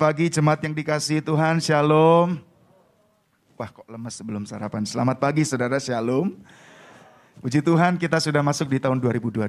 pagi jemaat yang dikasihi Tuhan, Shalom. Wah kok lemes sebelum sarapan. Selamat pagi saudara, Shalom. Puji Tuhan kita sudah masuk di tahun 2022.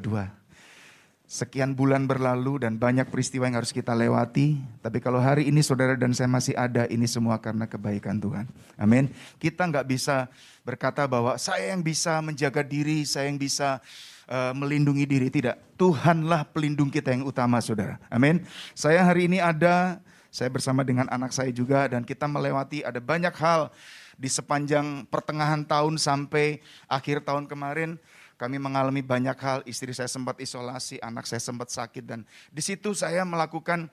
Sekian bulan berlalu dan banyak peristiwa yang harus kita lewati. Tapi kalau hari ini saudara dan saya masih ada, ini semua karena kebaikan Tuhan. Amin. Kita nggak bisa berkata bahwa saya yang bisa menjaga diri, saya yang bisa uh, melindungi diri. Tidak, Tuhanlah pelindung kita yang utama saudara. Amin. Saya hari ini ada, saya bersama dengan anak saya juga dan kita melewati ada banyak hal di sepanjang pertengahan tahun sampai akhir tahun kemarin kami mengalami banyak hal. Istri saya sempat isolasi, anak saya sempat sakit dan di situ saya melakukan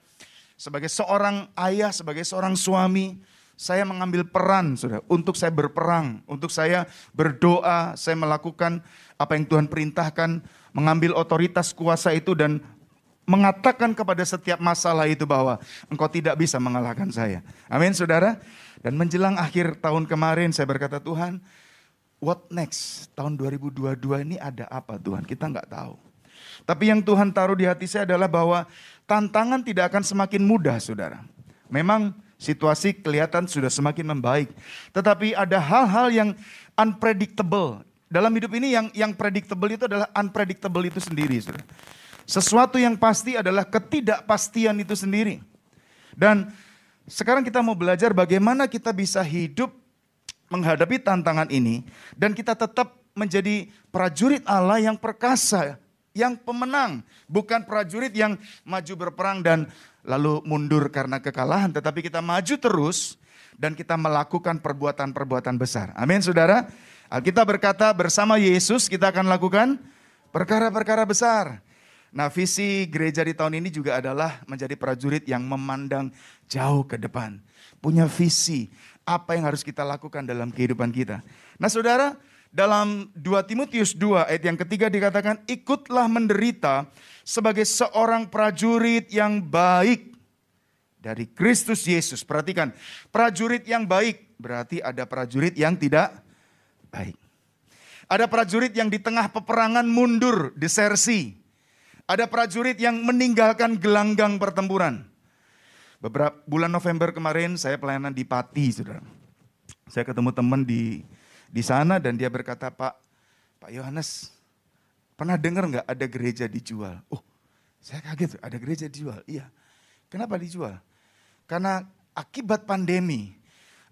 sebagai seorang ayah, sebagai seorang suami, saya mengambil peran sudah untuk saya berperang, untuk saya berdoa, saya melakukan apa yang Tuhan perintahkan, mengambil otoritas kuasa itu dan mengatakan kepada setiap masalah itu bahwa engkau tidak bisa mengalahkan saya. Amin saudara. Dan menjelang akhir tahun kemarin saya berkata Tuhan, what next? Tahun 2022 ini ada apa Tuhan? Kita nggak tahu. Tapi yang Tuhan taruh di hati saya adalah bahwa tantangan tidak akan semakin mudah saudara. Memang situasi kelihatan sudah semakin membaik. Tetapi ada hal-hal yang unpredictable dalam hidup ini yang yang predictable itu adalah unpredictable itu sendiri. Saudara. Sesuatu yang pasti adalah ketidakpastian itu sendiri. Dan sekarang kita mau belajar bagaimana kita bisa hidup menghadapi tantangan ini dan kita tetap menjadi prajurit Allah yang perkasa, yang pemenang, bukan prajurit yang maju berperang dan lalu mundur karena kekalahan, tetapi kita maju terus dan kita melakukan perbuatan-perbuatan besar. Amin, saudara. Alkitab berkata bersama Yesus kita akan lakukan perkara-perkara besar. Nah visi gereja di tahun ini juga adalah menjadi prajurit yang memandang jauh ke depan. Punya visi apa yang harus kita lakukan dalam kehidupan kita. Nah saudara, dalam 2 Timotius 2 ayat yang ketiga dikatakan, ikutlah menderita sebagai seorang prajurit yang baik dari Kristus Yesus. Perhatikan, prajurit yang baik berarti ada prajurit yang tidak baik. Ada prajurit yang di tengah peperangan mundur, desersi. Ada prajurit yang meninggalkan gelanggang pertempuran. Beberapa bulan November kemarin saya pelayanan di Pati, saudara. Saya ketemu teman di di sana dan dia berkata, Pak, Pak Yohanes, pernah dengar nggak ada gereja dijual? Oh, saya kaget, ada gereja dijual. Iya. Kenapa dijual? Karena akibat pandemi,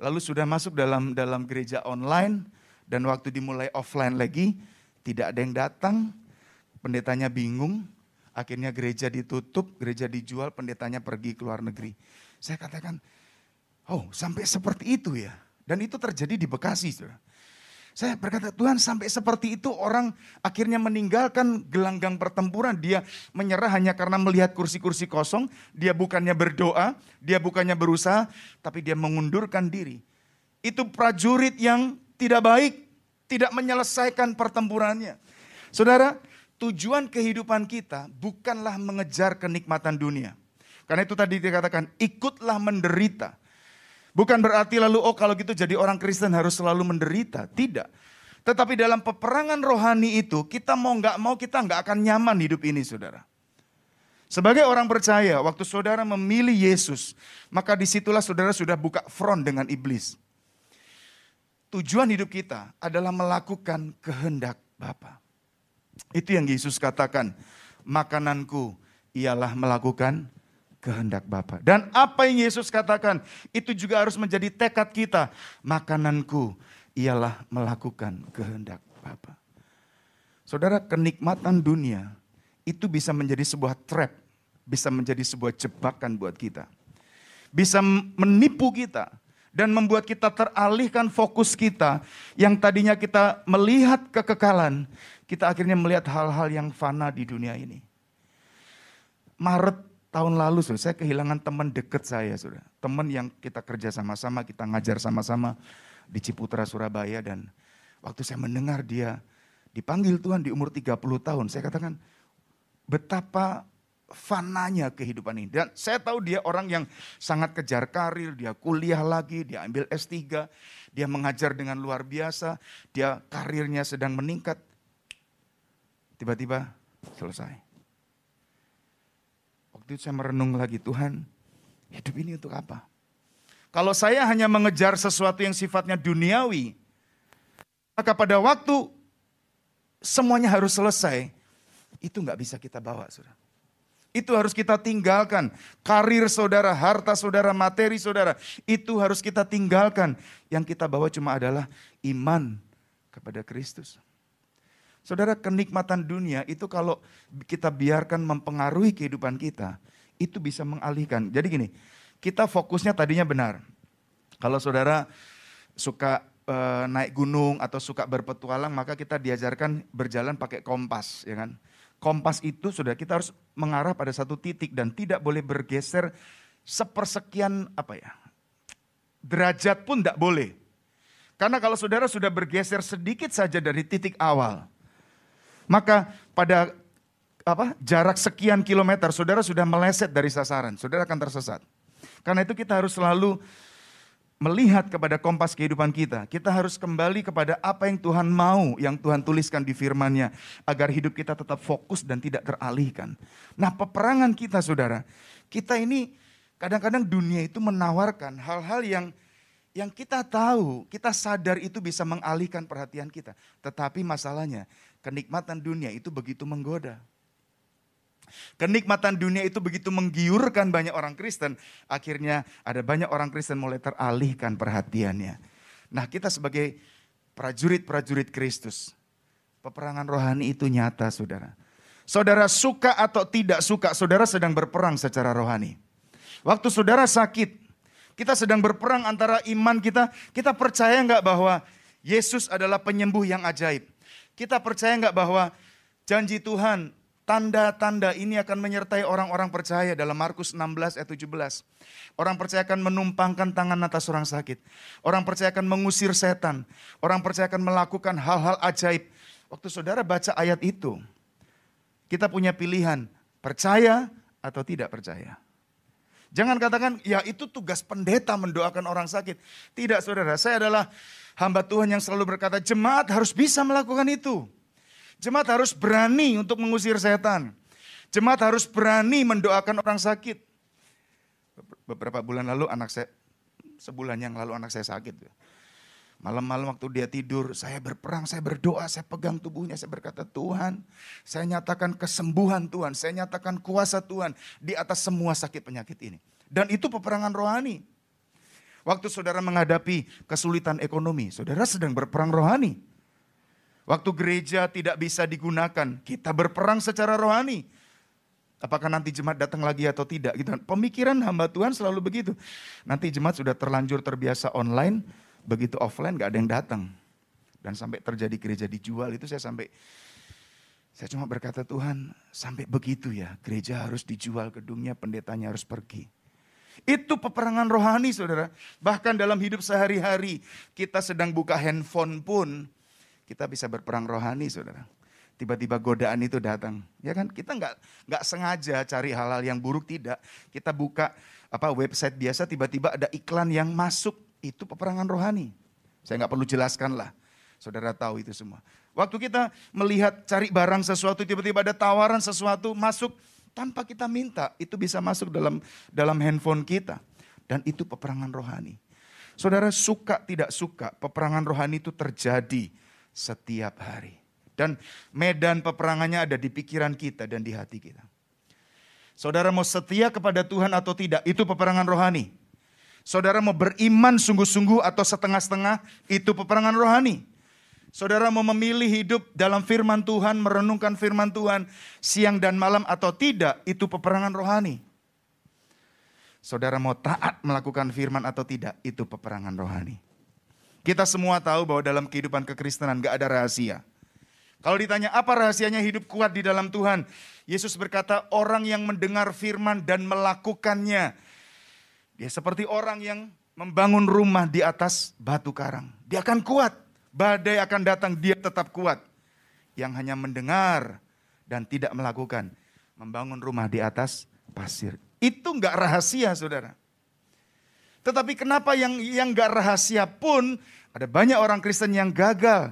lalu sudah masuk dalam dalam gereja online, dan waktu dimulai offline lagi, tidak ada yang datang, pendetanya bingung, akhirnya gereja ditutup, gereja dijual, pendetanya pergi ke luar negeri. Saya katakan, oh sampai seperti itu ya. Dan itu terjadi di Bekasi. Saya berkata, Tuhan sampai seperti itu orang akhirnya meninggalkan gelanggang pertempuran. Dia menyerah hanya karena melihat kursi-kursi kosong. Dia bukannya berdoa, dia bukannya berusaha, tapi dia mengundurkan diri. Itu prajurit yang tidak baik, tidak menyelesaikan pertempurannya. Saudara, tujuan kehidupan kita bukanlah mengejar kenikmatan dunia. Karena itu tadi dikatakan, ikutlah menderita. Bukan berarti lalu, oh kalau gitu jadi orang Kristen harus selalu menderita. Tidak. Tetapi dalam peperangan rohani itu, kita mau nggak mau kita nggak akan nyaman hidup ini saudara. Sebagai orang percaya, waktu saudara memilih Yesus, maka di situlah saudara sudah buka front dengan iblis tujuan hidup kita adalah melakukan kehendak Bapa. Itu yang Yesus katakan, makananku ialah melakukan kehendak Bapa. Dan apa yang Yesus katakan, itu juga harus menjadi tekad kita. Makananku ialah melakukan kehendak Bapa. Saudara, kenikmatan dunia itu bisa menjadi sebuah trap, bisa menjadi sebuah jebakan buat kita. Bisa menipu kita, dan membuat kita teralihkan fokus kita yang tadinya kita melihat kekekalan, kita akhirnya melihat hal-hal yang fana di dunia ini. Maret tahun lalu saya kehilangan teman dekat saya sudah, teman yang kita kerja sama-sama, kita ngajar sama-sama di Ciputra Surabaya dan waktu saya mendengar dia dipanggil Tuhan di umur 30 tahun, saya katakan betapa fananya kehidupan ini. Dan saya tahu dia orang yang sangat kejar karir, dia kuliah lagi, dia ambil S3, dia mengajar dengan luar biasa, dia karirnya sedang meningkat. Tiba-tiba selesai. Waktu itu saya merenung lagi, Tuhan Hidup ini untuk apa? Kalau saya hanya mengejar sesuatu yang sifatnya duniawi, maka pada waktu semuanya harus selesai, itu nggak bisa kita bawa, saudara. Itu harus kita tinggalkan. Karir saudara, harta saudara, materi saudara, itu harus kita tinggalkan. Yang kita bawa cuma adalah iman kepada Kristus. Saudara, kenikmatan dunia itu kalau kita biarkan mempengaruhi kehidupan kita, itu bisa mengalihkan. Jadi gini, kita fokusnya tadinya benar. Kalau saudara suka e, naik gunung atau suka berpetualang, maka kita diajarkan berjalan pakai kompas, ya kan? Kompas itu sudah kita harus mengarah pada satu titik dan tidak boleh bergeser sepersekian apa ya derajat pun tidak boleh. Karena kalau saudara sudah bergeser sedikit saja dari titik awal, maka pada apa jarak sekian kilometer saudara sudah meleset dari sasaran, saudara akan tersesat. Karena itu kita harus selalu melihat kepada kompas kehidupan kita. Kita harus kembali kepada apa yang Tuhan mau, yang Tuhan tuliskan di firman-Nya. Agar hidup kita tetap fokus dan tidak teralihkan. Nah peperangan kita saudara, kita ini kadang-kadang dunia itu menawarkan hal-hal yang yang kita tahu, kita sadar itu bisa mengalihkan perhatian kita. Tetapi masalahnya, kenikmatan dunia itu begitu menggoda. Kenikmatan dunia itu begitu menggiurkan banyak orang Kristen, akhirnya ada banyak orang Kristen mulai teralihkan perhatiannya. Nah, kita sebagai prajurit-prajurit Kristus, peperangan rohani itu nyata, Saudara. Saudara suka atau tidak suka, saudara sedang berperang secara rohani. Waktu saudara sakit, kita sedang berperang antara iman kita, kita percaya nggak bahwa Yesus adalah penyembuh yang ajaib? Kita percaya nggak bahwa janji Tuhan Tanda-tanda ini akan menyertai orang-orang percaya dalam Markus 16 ayat 17. Orang percaya akan menumpangkan tangan atas orang sakit. Orang percaya akan mengusir setan. Orang percaya akan melakukan hal-hal ajaib. Waktu saudara baca ayat itu, kita punya pilihan, percaya atau tidak percaya. Jangan katakan, ya itu tugas pendeta mendoakan orang sakit. Tidak saudara, saya adalah hamba Tuhan yang selalu berkata, jemaat harus bisa melakukan itu. Jemaat harus berani untuk mengusir setan. Jemaat harus berani mendoakan orang sakit. Beberapa bulan lalu anak saya, sebulan yang lalu anak saya sakit. Malam-malam waktu dia tidur, saya berperang, saya berdoa, saya pegang tubuhnya, saya berkata, Tuhan, saya nyatakan kesembuhan Tuhan, saya nyatakan kuasa Tuhan di atas semua sakit penyakit ini. Dan itu peperangan rohani. Waktu saudara menghadapi kesulitan ekonomi, saudara sedang berperang rohani. Waktu gereja tidak bisa digunakan, kita berperang secara rohani. Apakah nanti jemaat datang lagi atau tidak? Gitu. Pemikiran hamba Tuhan selalu begitu. Nanti jemaat sudah terlanjur terbiasa online, begitu offline gak ada yang datang. Dan sampai terjadi gereja dijual itu saya sampai saya cuma berkata Tuhan sampai begitu ya gereja harus dijual gedungnya pendetanya harus pergi. Itu peperangan rohani saudara. Bahkan dalam hidup sehari-hari kita sedang buka handphone pun kita bisa berperang rohani, saudara. Tiba-tiba godaan itu datang, ya kan? Kita nggak nggak sengaja cari hal-hal yang buruk tidak. Kita buka apa website biasa, tiba-tiba ada iklan yang masuk, itu peperangan rohani. Saya nggak perlu jelaskan lah, saudara tahu itu semua. Waktu kita melihat cari barang sesuatu, tiba-tiba ada tawaran sesuatu masuk tanpa kita minta, itu bisa masuk dalam dalam handphone kita. Dan itu peperangan rohani. Saudara suka tidak suka, peperangan rohani itu terjadi setiap hari. Dan medan peperangannya ada di pikiran kita dan di hati kita. Saudara mau setia kepada Tuhan atau tidak, itu peperangan rohani. Saudara mau beriman sungguh-sungguh atau setengah-setengah, itu peperangan rohani. Saudara mau memilih hidup dalam firman Tuhan, merenungkan firman Tuhan siang dan malam atau tidak, itu peperangan rohani. Saudara mau taat melakukan firman atau tidak, itu peperangan rohani. Kita semua tahu bahwa dalam kehidupan kekristenan gak ada rahasia. Kalau ditanya apa rahasianya hidup kuat di dalam Tuhan, Yesus berkata orang yang mendengar firman dan melakukannya. Dia seperti orang yang membangun rumah di atas batu karang. Dia akan kuat, badai akan datang, dia tetap kuat. Yang hanya mendengar dan tidak melakukan, membangun rumah di atas pasir. Itu enggak rahasia saudara. Tetapi kenapa yang yang gak rahasia pun ada banyak orang Kristen yang gagal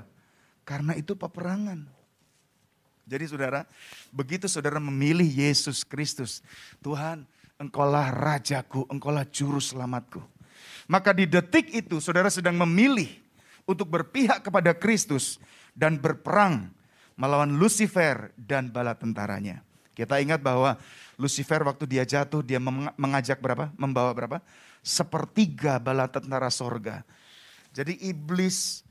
karena itu peperangan. Jadi saudara, begitu saudara memilih Yesus Kristus, Tuhan, engkaulah rajaku, engkaulah juru selamatku. Maka di detik itu saudara sedang memilih untuk berpihak kepada Kristus dan berperang melawan Lucifer dan bala tentaranya. Kita ingat bahwa Lucifer waktu dia jatuh dia mengajak berapa? Membawa berapa? Sepertiga bala tentara sorga. Jadi iblis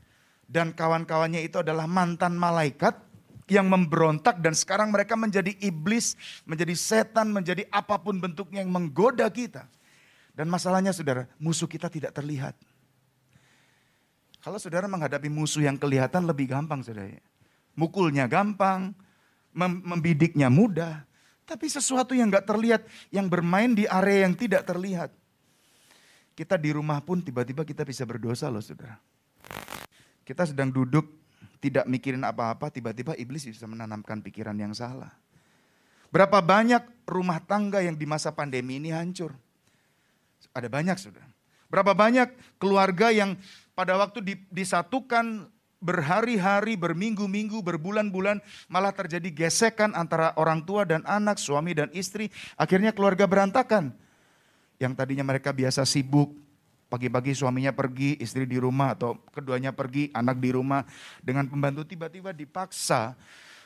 dan kawan-kawannya itu adalah mantan malaikat yang memberontak dan sekarang mereka menjadi iblis, menjadi setan, menjadi apa pun bentuknya yang menggoda kita. Dan masalahnya saudara, musuh kita tidak terlihat. Kalau saudara menghadapi musuh yang kelihatan lebih gampang saudara. Mukulnya gampang, membidiknya mudah. Tapi sesuatu yang gak terlihat, yang bermain di area yang tidak terlihat. Kita di rumah pun tiba-tiba kita bisa berdosa loh saudara. Kita sedang duduk tidak mikirin apa-apa, tiba-tiba iblis bisa menanamkan pikiran yang salah. Berapa banyak rumah tangga yang di masa pandemi ini hancur? Ada banyak sudah. Berapa banyak keluarga yang pada waktu disatukan berhari-hari, berminggu-minggu, berbulan-bulan, malah terjadi gesekan antara orang tua dan anak, suami dan istri. Akhirnya keluarga berantakan. Yang tadinya mereka biasa sibuk, Pagi-pagi suaminya pergi, istri di rumah atau keduanya pergi, anak di rumah. Dengan pembantu tiba-tiba dipaksa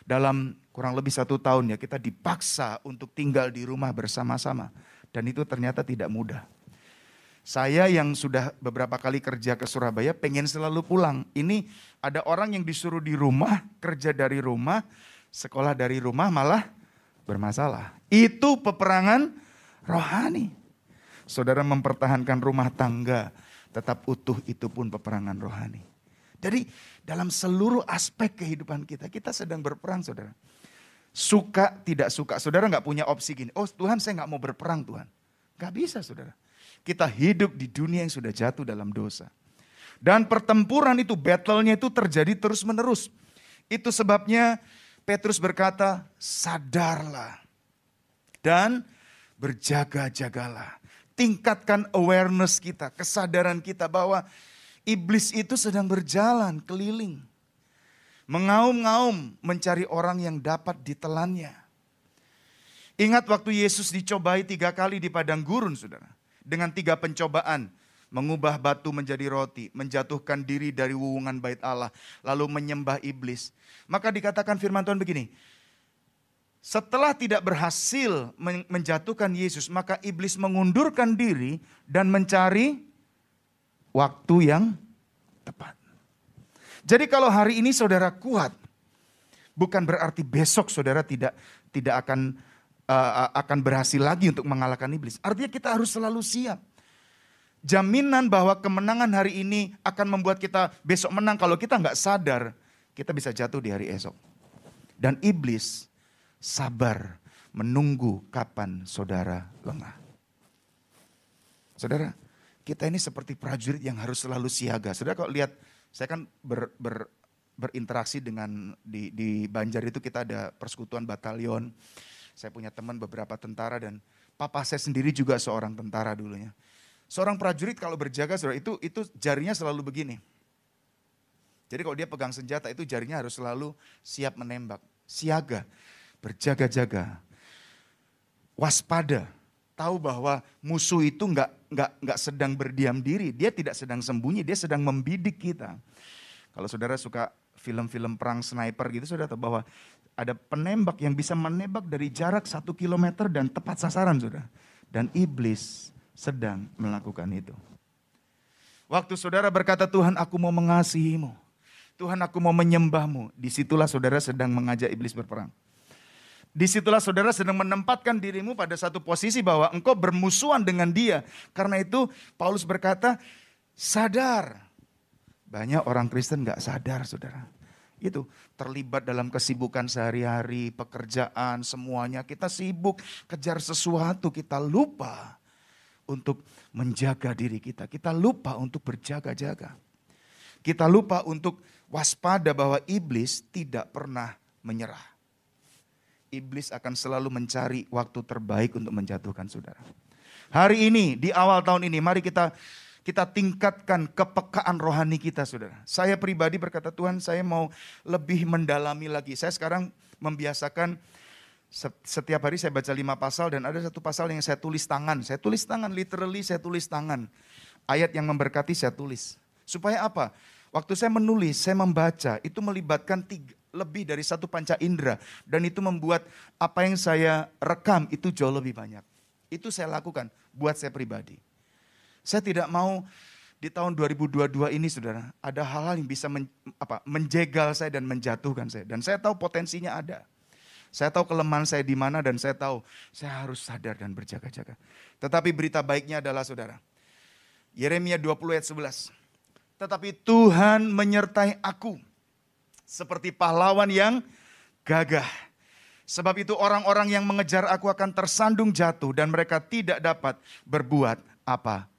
dalam kurang lebih satu tahun ya kita dipaksa untuk tinggal di rumah bersama-sama. Dan itu ternyata tidak mudah. Saya yang sudah beberapa kali kerja ke Surabaya pengen selalu pulang. Ini ada orang yang disuruh di rumah, kerja dari rumah, sekolah dari rumah malah bermasalah. Itu peperangan rohani. Saudara mempertahankan rumah tangga tetap utuh itu pun peperangan rohani. Jadi dalam seluruh aspek kehidupan kita, kita sedang berperang saudara. Suka tidak suka, saudara nggak punya opsi gini, oh Tuhan saya nggak mau berperang Tuhan. Gak bisa saudara. Kita hidup di dunia yang sudah jatuh dalam dosa. Dan pertempuran itu, battle-nya itu terjadi terus menerus. Itu sebabnya Petrus berkata, sadarlah dan berjaga-jagalah tingkatkan awareness kita, kesadaran kita bahwa iblis itu sedang berjalan keliling. Mengaum-ngaum mencari orang yang dapat ditelannya. Ingat waktu Yesus dicobai tiga kali di padang gurun saudara. Dengan tiga pencobaan. Mengubah batu menjadi roti, menjatuhkan diri dari wuwungan bait Allah, lalu menyembah iblis. Maka dikatakan firman Tuhan begini, setelah tidak berhasil menjatuhkan Yesus, maka iblis mengundurkan diri dan mencari waktu yang tepat. Jadi kalau hari ini saudara kuat, bukan berarti besok saudara tidak tidak akan uh, akan berhasil lagi untuk mengalahkan iblis. Artinya kita harus selalu siap. Jaminan bahwa kemenangan hari ini akan membuat kita besok menang. Kalau kita nggak sadar, kita bisa jatuh di hari esok. Dan iblis sabar menunggu kapan saudara lengah. Saudara, kita ini seperti prajurit yang harus selalu siaga. Saudara kalau lihat, saya kan ber, ber, berinteraksi dengan di, di Banjar itu kita ada persekutuan batalion. Saya punya teman beberapa tentara dan papa saya sendiri juga seorang tentara dulunya. Seorang prajurit kalau berjaga saudara itu itu jarinya selalu begini. Jadi kalau dia pegang senjata itu jarinya harus selalu siap menembak, siaga berjaga-jaga, waspada, tahu bahwa musuh itu nggak nggak nggak sedang berdiam diri, dia tidak sedang sembunyi, dia sedang membidik kita. Kalau saudara suka film-film perang sniper gitu, saudara tahu bahwa ada penembak yang bisa menembak dari jarak satu kilometer dan tepat sasaran, saudara. Dan iblis sedang melakukan itu. Waktu saudara berkata, Tuhan aku mau mengasihimu. Tuhan aku mau menyembahmu. Di situlah saudara sedang mengajak iblis berperang. Di situlah saudara sedang menempatkan dirimu pada satu posisi bahwa engkau bermusuhan dengan dia. Karena itu Paulus berkata, sadar. Banyak orang Kristen gak sadar saudara. Itu terlibat dalam kesibukan sehari-hari, pekerjaan, semuanya. Kita sibuk kejar sesuatu, kita lupa untuk menjaga diri kita. Kita lupa untuk berjaga-jaga. Kita lupa untuk waspada bahwa iblis tidak pernah menyerah iblis akan selalu mencari waktu terbaik untuk menjatuhkan saudara. Hari ini, di awal tahun ini, mari kita kita tingkatkan kepekaan rohani kita, saudara. Saya pribadi berkata, Tuhan saya mau lebih mendalami lagi. Saya sekarang membiasakan Setiap hari saya baca lima pasal dan ada satu pasal yang saya tulis tangan. Saya tulis tangan, literally saya tulis tangan. Ayat yang memberkati saya tulis. Supaya apa? Waktu saya menulis, saya membaca, itu melibatkan tiga, lebih dari satu panca indera. Dan itu membuat apa yang saya rekam itu jauh lebih banyak. Itu saya lakukan buat saya pribadi. Saya tidak mau di tahun 2022 ini saudara, ada hal-hal yang bisa men, apa, menjegal saya dan menjatuhkan saya. Dan saya tahu potensinya ada. Saya tahu kelemahan saya di mana dan saya tahu saya harus sadar dan berjaga-jaga. Tetapi berita baiknya adalah saudara. Yeremia 20 ayat 11. Tetapi Tuhan menyertai aku seperti pahlawan yang gagah. Sebab itu orang-orang yang mengejar aku akan tersandung jatuh dan mereka tidak dapat berbuat apa-apa.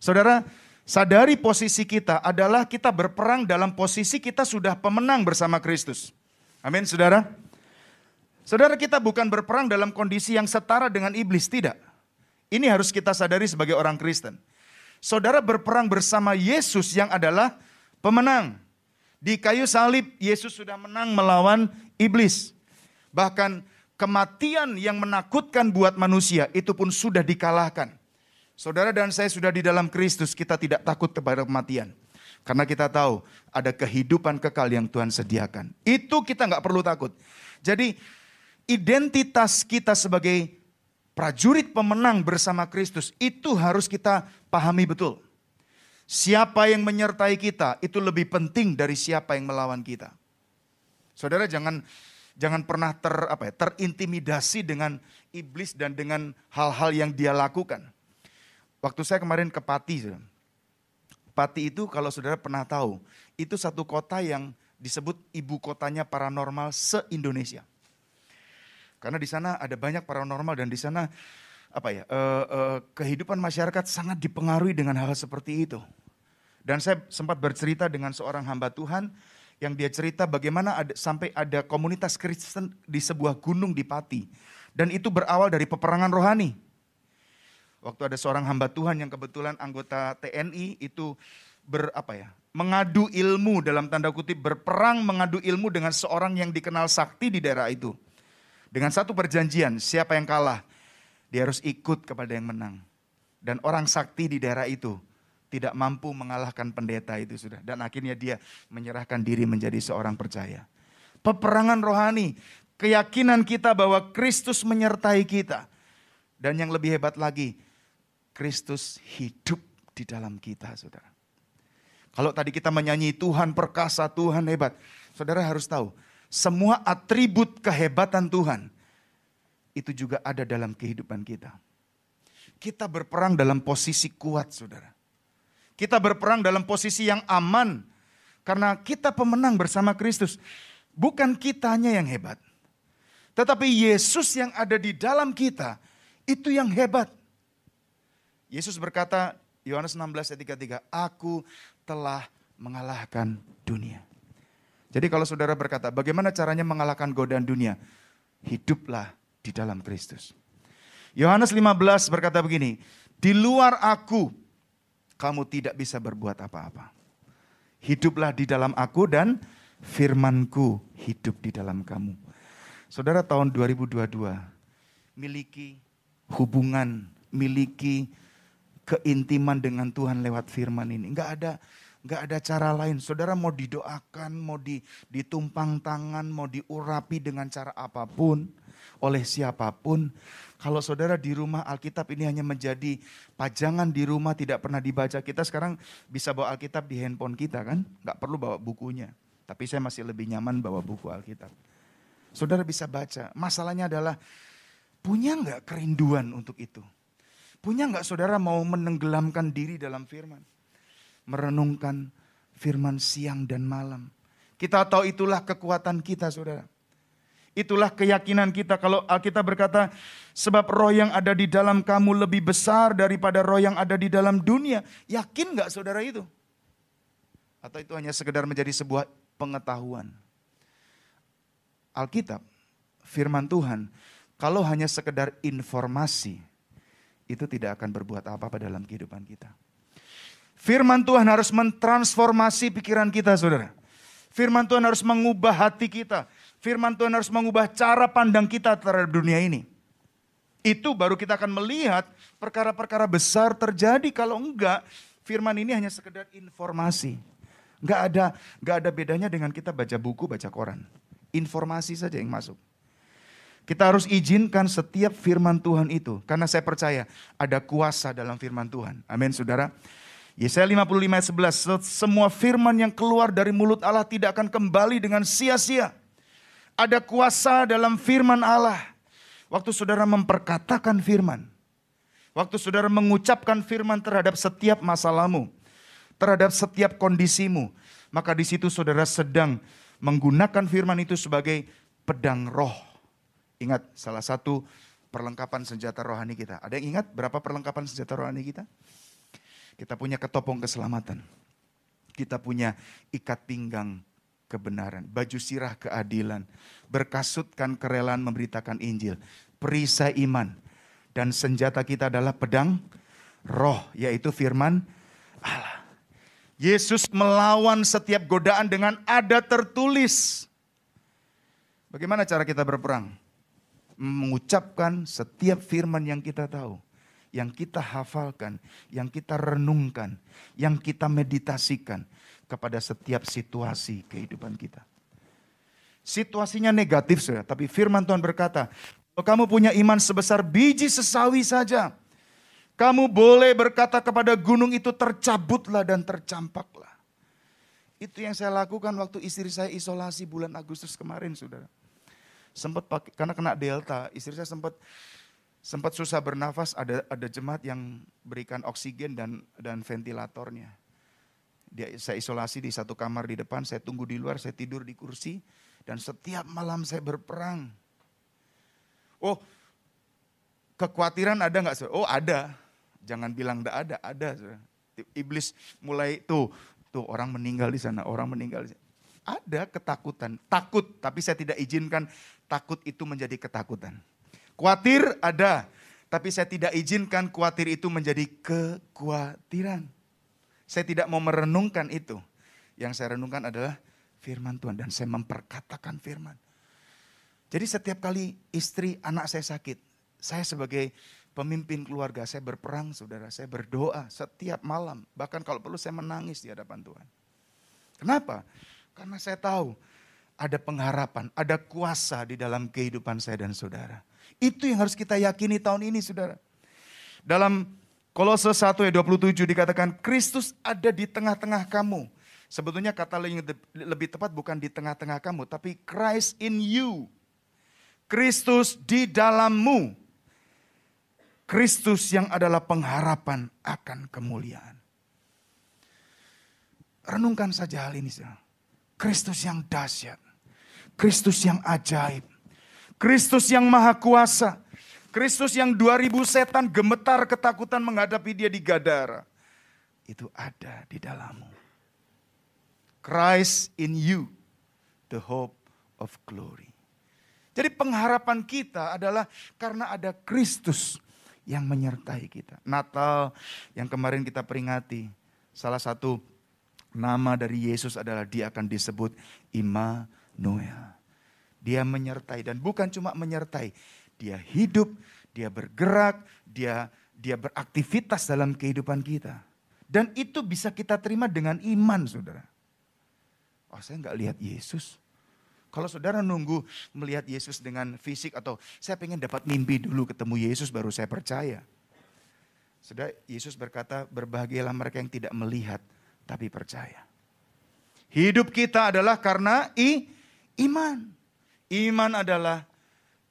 Saudara, sadari posisi kita adalah kita berperang dalam posisi kita sudah pemenang bersama Kristus. Amin, saudara. Saudara kita bukan berperang dalam kondisi yang setara dengan iblis, tidak. Ini harus kita sadari sebagai orang Kristen. Saudara berperang bersama Yesus yang adalah pemenang. Di kayu salib Yesus sudah menang melawan iblis. Bahkan kematian yang menakutkan buat manusia itu pun sudah dikalahkan. Saudara dan saya sudah di dalam Kristus, kita tidak takut kepada kematian. Karena kita tahu ada kehidupan kekal yang Tuhan sediakan. Itu kita nggak perlu takut. Jadi identitas kita sebagai prajurit pemenang bersama Kristus itu harus kita pahami betul. Siapa yang menyertai kita itu lebih penting dari siapa yang melawan kita. Saudara jangan jangan pernah ter apa ya, terintimidasi dengan iblis dan dengan hal-hal yang dia lakukan. Waktu saya kemarin ke Pati, Pati itu kalau saudara pernah tahu, itu satu kota yang disebut ibu kotanya paranormal se-Indonesia. Karena di sana ada banyak paranormal dan di sana apa ya uh, uh, kehidupan masyarakat sangat dipengaruhi dengan hal, hal seperti itu. Dan saya sempat bercerita dengan seorang hamba Tuhan yang dia cerita bagaimana ada, sampai ada komunitas Kristen di sebuah gunung di Pati. Dan itu berawal dari peperangan rohani. Waktu ada seorang hamba Tuhan yang kebetulan anggota TNI itu ber apa ya mengadu ilmu dalam tanda kutip berperang mengadu ilmu dengan seorang yang dikenal sakti di daerah itu. Dengan satu perjanjian, siapa yang kalah, dia harus ikut kepada yang menang. Dan orang sakti di daerah itu tidak mampu mengalahkan pendeta itu sudah. Dan akhirnya dia menyerahkan diri menjadi seorang percaya. Peperangan rohani, keyakinan kita bahwa Kristus menyertai kita. Dan yang lebih hebat lagi, Kristus hidup di dalam kita, saudara. Kalau tadi kita menyanyi Tuhan perkasa, Tuhan hebat. Saudara harus tahu, semua atribut kehebatan Tuhan itu juga ada dalam kehidupan kita. Kita berperang dalam posisi kuat, saudara. Kita berperang dalam posisi yang aman karena kita pemenang bersama Kristus. Bukan kitanya yang hebat, tetapi Yesus yang ada di dalam kita itu yang hebat. Yesus berkata, Yohanes 16 ayat 33, Aku telah mengalahkan dunia. Jadi kalau saudara berkata, bagaimana caranya mengalahkan godaan dunia? Hiduplah di dalam Kristus. Yohanes 15 berkata begini, di luar aku kamu tidak bisa berbuat apa-apa. Hiduplah di dalam aku dan firmanku hidup di dalam kamu. Saudara tahun 2022 miliki hubungan, miliki keintiman dengan Tuhan lewat firman ini. Enggak ada Gak ada cara lain. Saudara mau didoakan, mau di, ditumpang tangan, mau diurapi dengan cara apa pun, oleh siapa pun. Kalau saudara di rumah Alkitab ini hanya menjadi pajangan di rumah tidak pernah dibaca. Kita sekarang bisa bawa Alkitab di handphone kita kan. Gak perlu bawa bukunya. Tapi saya masih lebih nyaman bawa buku Alkitab. Saudara bisa baca. Masalahnya adalah punya nggak kerinduan untuk itu? Punya nggak saudara mau menenggelamkan diri dalam firman? merenungkan firman siang dan malam. Kita tahu itulah kekuatan kita saudara. Itulah keyakinan kita kalau Alkitab berkata sebab roh yang ada di dalam kamu lebih besar daripada roh yang ada di dalam dunia. Yakin nggak saudara itu? Atau itu hanya sekedar menjadi sebuah pengetahuan? Alkitab, firman Tuhan, kalau hanya sekedar informasi, itu tidak akan berbuat apa-apa dalam kehidupan kita. Firman Tuhan harus mentransformasi pikiran kita, saudara. Firman Tuhan harus mengubah hati kita. Firman Tuhan harus mengubah cara pandang kita terhadap dunia ini. Itu baru kita akan melihat perkara-perkara besar terjadi. Kalau enggak, firman ini hanya sekedar informasi. Enggak ada enggak ada bedanya dengan kita baca buku, baca koran. Informasi saja yang masuk. Kita harus izinkan setiap firman Tuhan itu. Karena saya percaya ada kuasa dalam firman Tuhan. Amin saudara. Yesaya 55 ayat 11. Semua firman yang keluar dari mulut Allah tidak akan kembali dengan sia-sia. Ada kuasa dalam firman Allah. Waktu saudara memperkatakan firman, waktu saudara mengucapkan firman terhadap setiap masalahmu, terhadap setiap kondisimu, maka di situ saudara sedang menggunakan firman itu sebagai pedang roh. Ingat, salah satu perlengkapan senjata rohani kita. Ada yang ingat berapa perlengkapan senjata rohani kita? Kita punya ketopong keselamatan. Kita punya ikat pinggang kebenaran, baju sirah keadilan, berkasutkan kerelaan memberitakan Injil, perisai iman. Dan senjata kita adalah pedang roh, yaitu firman Allah. Yesus melawan setiap godaan dengan ada tertulis. Bagaimana cara kita berperang? Mengucapkan setiap firman yang kita tahu, yang kita hafalkan, yang kita renungkan, yang kita meditasikan kepada setiap situasi kehidupan kita. Situasinya negatif saja, tapi firman Tuhan berkata, kalau kamu punya iman sebesar biji sesawi saja, kamu boleh berkata kepada gunung itu tercabutlah dan tercampaklah. Itu yang saya lakukan waktu istri saya isolasi bulan Agustus kemarin, saudara. Sempat pakai, karena kena delta, istri saya sempat sempat susah bernafas, ada ada jemaat yang berikan oksigen dan dan ventilatornya. Dia, saya isolasi di satu kamar di depan, saya tunggu di luar, saya tidur di kursi, dan setiap malam saya berperang Oh, kekhawatiran ada nggak? Oh ada. Jangan bilang tidak ada, ada. Iblis mulai tuh, tuh orang meninggal di sana, orang meninggal di sana. Ada ketakutan, takut, tapi saya tidak izinkan takut itu menjadi ketakutan. Khawatir ada, tapi saya tidak izinkan khawatir itu menjadi kekhawatiran. Saya tidak mau merenungkan itu. Yang saya renungkan adalah firman Tuhan dan saya memperkatakan firman. Jadi setiap kali istri anak saya sakit, saya sebagai pemimpin keluarga, saya berperang saudara, saya berdoa setiap malam. Bahkan kalau perlu saya menangis di hadapan Tuhan. Kenapa? Karena saya tahu ada pengharapan, ada kuasa di dalam kehidupan saya dan saudara. Itu yang harus kita yakini tahun ini saudara. Dalam Kolose 1 ayat 27 dikatakan Kristus ada di tengah-tengah kamu. Sebetulnya kata yang lebih tepat bukan di tengah-tengah kamu, tapi Christ in you. Kristus di dalammu. Kristus yang adalah pengharapan akan kemuliaan. Renungkan saja hal ini. Kristus yang dahsyat. Kristus yang ajaib. Kristus yang maha kuasa. Kristus yang 2000 setan gemetar ketakutan menghadapi dia di Gadara. Itu ada di dalammu. Christ in you, the hope of glory. Jadi pengharapan kita adalah karena ada Kristus yang menyertai kita. Natal yang kemarin kita peringati, salah satu nama dari Yesus adalah dia akan disebut Immanuel. Dia menyertai dan bukan cuma menyertai, dia hidup, dia bergerak, dia dia beraktivitas dalam kehidupan kita. Dan itu bisa kita terima dengan iman, saudara. Oh, saya nggak lihat Yesus. Kalau saudara nunggu melihat Yesus dengan fisik atau saya pengen dapat mimpi dulu ketemu Yesus baru saya percaya. Saudara, Yesus berkata berbahagialah mereka yang tidak melihat tapi percaya. Hidup kita adalah karena i, iman. Iman adalah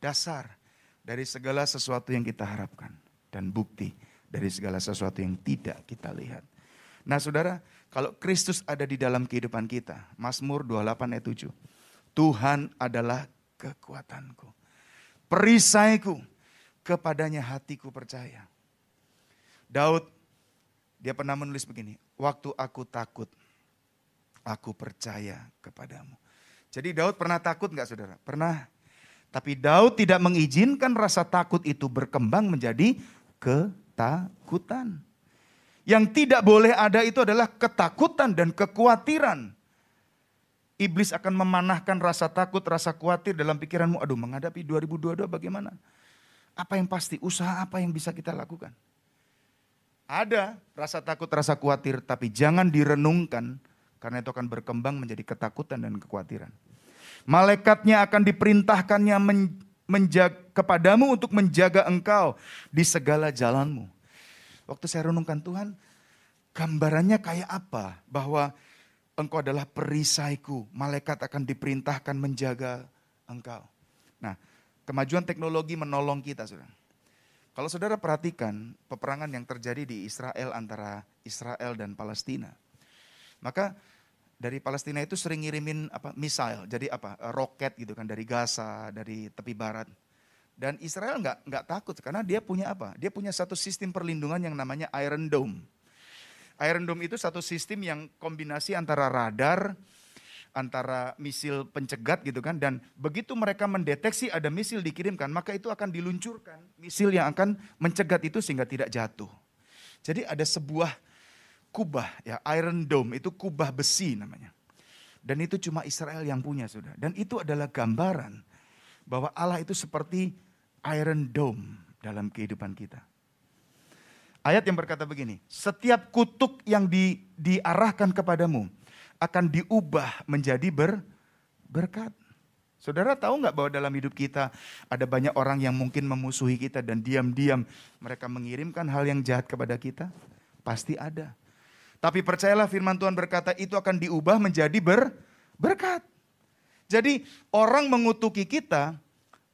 dasar dari segala sesuatu yang kita harapkan. Dan bukti dari segala sesuatu yang tidak kita lihat. Nah saudara, kalau Kristus ada di dalam kehidupan kita, Mazmur 28 ayat 7. Tuhan adalah kekuatanku. Perisaiku, kepadanya hatiku percaya. Daud, dia pernah menulis begini, waktu aku takut, aku percaya kepadamu. Jadi Daud pernah takut nggak saudara? Pernah. Tapi Daud tidak mengizinkan rasa takut itu berkembang menjadi ketakutan. Yang tidak boleh ada itu adalah ketakutan dan kekhawatiran. iblis akan memanahkan rasa takut, rasa khawatir dalam pikiranmu. Aduh menghadapi 2022 bagaimana? Apa yang pasti, usaha apa yang bisa kita lakukan? Ada rasa takut, rasa khawatir, tapi jangan direnungkan karena itu akan berkembang menjadi ketakutan dan kekhawatiran. Malaikatnya akan diperintahkannya menjaga, kepadamu untuk menjaga engkau di segala jalanmu. Waktu saya renungkan Tuhan, gambarannya kayak apa? Bahwa engkau adalah perisaiku, malaikat akan diperintahkan menjaga engkau. Nah, kemajuan teknologi menolong kita, saudara. Kalau saudara perhatikan peperangan yang terjadi di Israel antara Israel dan Palestina, maka dari Palestina itu sering ngirimin apa misail, jadi apa roket gitu kan dari Gaza, dari tepi barat. Dan Israel nggak nggak takut karena dia punya apa? Dia punya satu sistem perlindungan yang namanya Iron Dome. Iron Dome itu satu sistem yang kombinasi antara radar, antara misil pencegat gitu kan dan begitu mereka mendeteksi ada misil dikirimkan maka itu akan diluncurkan misil yang akan mencegat itu sehingga tidak jatuh. Jadi ada sebuah kubah ya Iron Dome itu kubah besi namanya. Dan itu cuma Israel yang punya sudah. Dan itu adalah gambaran bahwa Allah itu seperti Iron Dome dalam kehidupan kita. Ayat yang berkata begini, setiap kutuk yang di, diarahkan kepadamu akan diubah menjadi ber, berkat. Saudara tahu nggak bahwa dalam hidup kita ada banyak orang yang mungkin memusuhi kita dan diam-diam mereka mengirimkan hal yang jahat kepada kita? Pasti ada. Tapi percayalah firman Tuhan berkata itu akan diubah menjadi ber, berkat. Jadi orang mengutuki kita,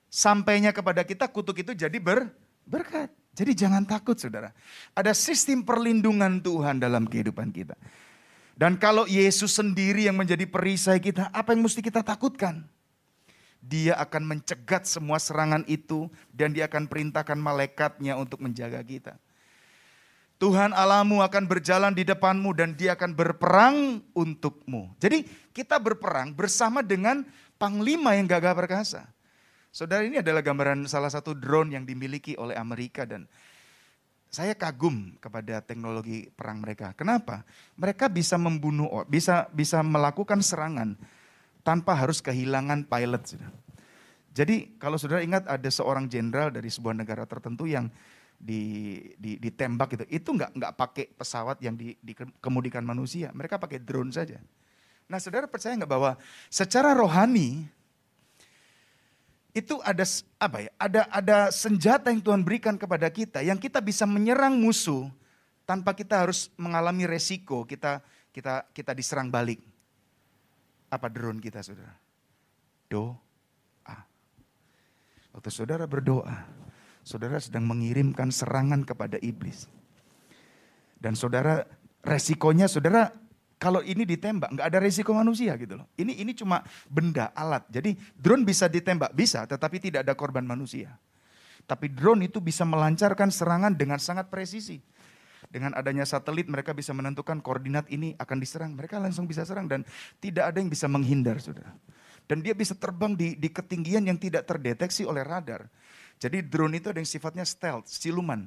sampainya kepada kita kutuk itu jadi ber, berkat. Jadi jangan takut saudara. Ada sistem perlindungan Tuhan dalam kehidupan kita. Dan kalau Yesus sendiri yang menjadi perisai kita, apa yang mesti kita takutkan? Dia akan mencegat semua serangan itu dan dia akan perintahkan malaikatnya untuk menjaga kita. Tuhan Allahmu akan berjalan di depanmu dan dia akan berperang untukmu. Jadi kita berperang bersama dengan panglima yang gagah perkasa. Saudara ini adalah gambaran salah satu drone yang dimiliki oleh Amerika dan saya kagum kepada teknologi perang mereka. Kenapa? Mereka bisa membunuh, bisa bisa melakukan serangan tanpa harus kehilangan pilot. Jadi kalau saudara ingat ada seorang jenderal dari sebuah negara tertentu yang di, di, ditembak gitu. Itu nggak nggak pakai pesawat yang di, dikemudikan manusia. Mereka pakai drone saja. Nah, saudara percaya nggak bahwa secara rohani itu ada apa ya? Ada ada senjata yang Tuhan berikan kepada kita yang kita bisa menyerang musuh tanpa kita harus mengalami resiko kita kita kita diserang balik. Apa drone kita, saudara? Doa. Waktu saudara berdoa, saudara sedang mengirimkan serangan kepada iblis. Dan saudara resikonya saudara kalau ini ditembak nggak ada resiko manusia gitu loh. Ini ini cuma benda alat. Jadi drone bisa ditembak bisa, tetapi tidak ada korban manusia. Tapi drone itu bisa melancarkan serangan dengan sangat presisi. Dengan adanya satelit mereka bisa menentukan koordinat ini akan diserang. Mereka langsung bisa serang dan tidak ada yang bisa menghindar saudara. Dan dia bisa terbang di, di ketinggian yang tidak terdeteksi oleh radar. Jadi drone itu ada yang sifatnya stealth, siluman.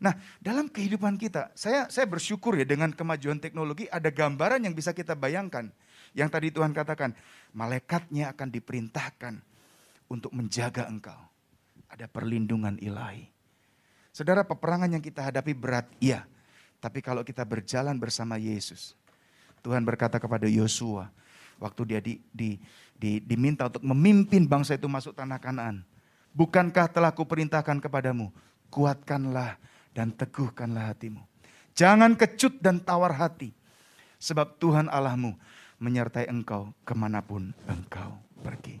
Nah, dalam kehidupan kita, saya saya bersyukur ya dengan kemajuan teknologi ada gambaran yang bisa kita bayangkan. Yang tadi Tuhan katakan, malaikatnya akan diperintahkan untuk menjaga engkau. Ada perlindungan ilahi. Saudara, peperangan yang kita hadapi berat, iya. Tapi kalau kita berjalan bersama Yesus, Tuhan berkata kepada Yosua, waktu dia di, di, di, diminta untuk memimpin bangsa itu masuk tanah Kanaan. Bukankah telah kuperintahkan kepadamu, kuatkanlah dan teguhkanlah hatimu. Jangan kecut dan tawar hati, sebab Tuhan Allahmu menyertai engkau ke mana pun engkau pergi.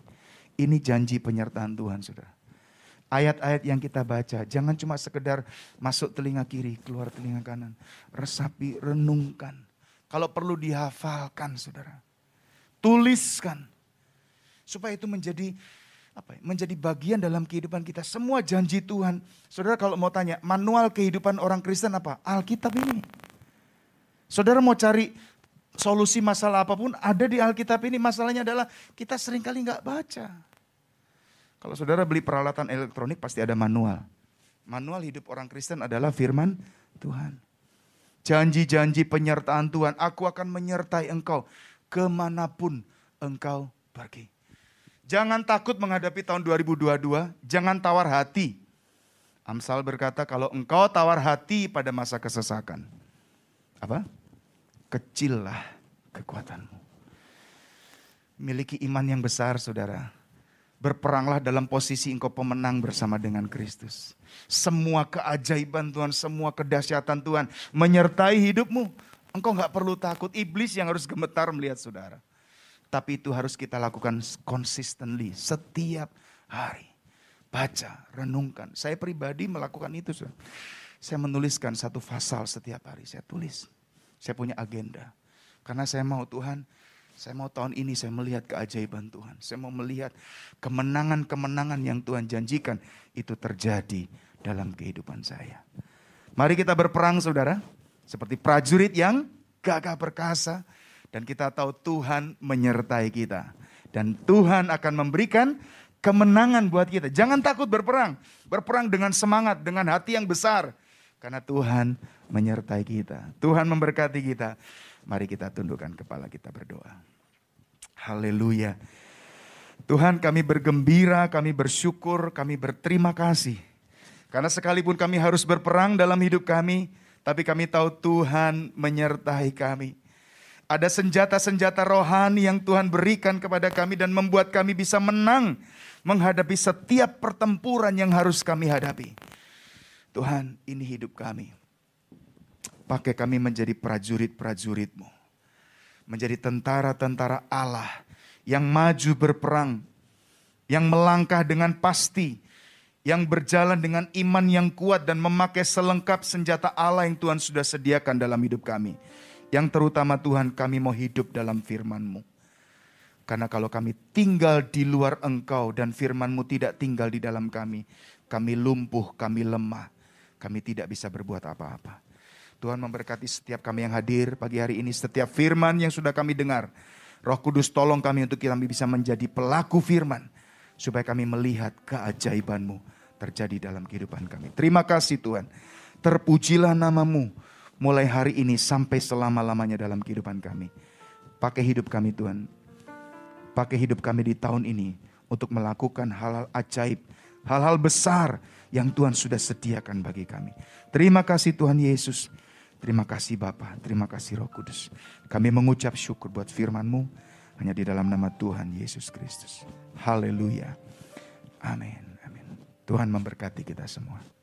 Ini janji penyertaan Tuhan, saudara. Ayat-ayat yang kita baca, jangan cuma sekedar masuk telinga kiri, keluar telinga kanan. Resapi, renungkan. Kalau perlu dihafalkan, saudara. Tuliskan. Supaya itu menjadi apa ya, menjadi bagian dalam kehidupan kita. Semua janji Tuhan. Saudara kalau mau tanya, manual kehidupan orang Kristen apa? Alkitab ini. Saudara mau cari solusi masalah apa pun ada di Alkitab ini. Masalahnya adalah kita sering kali nggak baca. Kalau saudara beli peralatan elektronik pasti ada manual. Manual hidup orang Kristen adalah firman Tuhan. Janji-janji penyertaan Tuhan, aku akan menyertai engkau ke mana pun engkau pergi. Jangan takut menghadapi tahun 2022, jangan tawar hati. Amsal berkata kalau engkau tawar hati pada masa kesesakan. Apa? Kecillah kekuatanmu. Miliki iman yang besar saudara. Berperanglah dalam posisi engkau pemenang bersama dengan Kristus. Semua keajaiban Tuhan, semua kedahsyatan Tuhan menyertai hidupmu. Engkau nggak perlu takut, iblis yang harus gemetar melihat saudara. Tapi itu harus kita lakukan consistently, setiap hari. Baca, renungkan. Saya pribadi melakukan itu. Saya menuliskan satu pasal setiap hari, saya tulis. Saya punya agenda. Karena saya mau Tuhan, saya mau tahun ini saya melihat keajaiban Tuhan. Saya mau melihat kemenangan-kemenangan yang Tuhan janjikan itu terjadi dalam kehidupan saya. Mari kita berperang saudara. Seperti prajurit yang gagah perkasa. Dan kita tahu Tuhan menyertai kita. Dan Tuhan akan memberikan kemenangan buat kita. Jangan takut berperang. Berperang dengan semangat, dengan hati yang besar. Karena Tuhan menyertai kita. Tuhan memberkati kita. Mari kita tundukkan kepala kita berdoa. Haleluya. Tuhan kami bergembira, kami bersyukur, kami berterima kasih. Karena sekalipun kami harus berperang dalam hidup kami, tapi kami tahu Tuhan menyertai kami. Ada senjata-senjata rohani yang Tuhan berikan kepada kami dan membuat kami bisa menang menghadapi setiap pertempuran yang harus kami hadapi. Tuhan, ini hidup kami. Pakai kami menjadi prajurit-prajuritmu. Menjadi tentara-tentara Allah yang maju berperang. Yang melangkah dengan pasti yang berjalan dengan iman yang kuat dan memakai selengkap senjata Allah yang Tuhan sudah sediakan dalam hidup kami. Yang terutama Tuhan kami mau hidup dalam firman-Mu. Karena kalau kami tinggal di luar Engkau dan firman-Mu tidak tinggal di dalam kami, kami lumpuh, kami lemah, kami tidak bisa berbuat apa-apa. Tuhan memberkati setiap kami yang hadir pagi hari ini, setiap firman yang sudah kami dengar. Roh Kudus tolong kami untuk kami bisa menjadi pelaku firman supaya kami melihat keajaibanmu terjadi dalam kehidupan kami. Terima kasih Tuhan. Terpujilah namamu mulai hari ini sampai selama-lamanya dalam kehidupan kami. Pakai hidup kami Tuhan. Pakai hidup kami di tahun ini untuk melakukan hal-hal ajaib, hal-hal besar yang Tuhan sudah sediakan bagi kami. Terima kasih Tuhan Yesus. Terima kasih Bapa, terima kasih Roh Kudus. Kami mengucap syukur buat firman-Mu hanya di dalam nama Tuhan Yesus Kristus. Haleluya. Amin. Amin. Tuhan memberkati kita semua.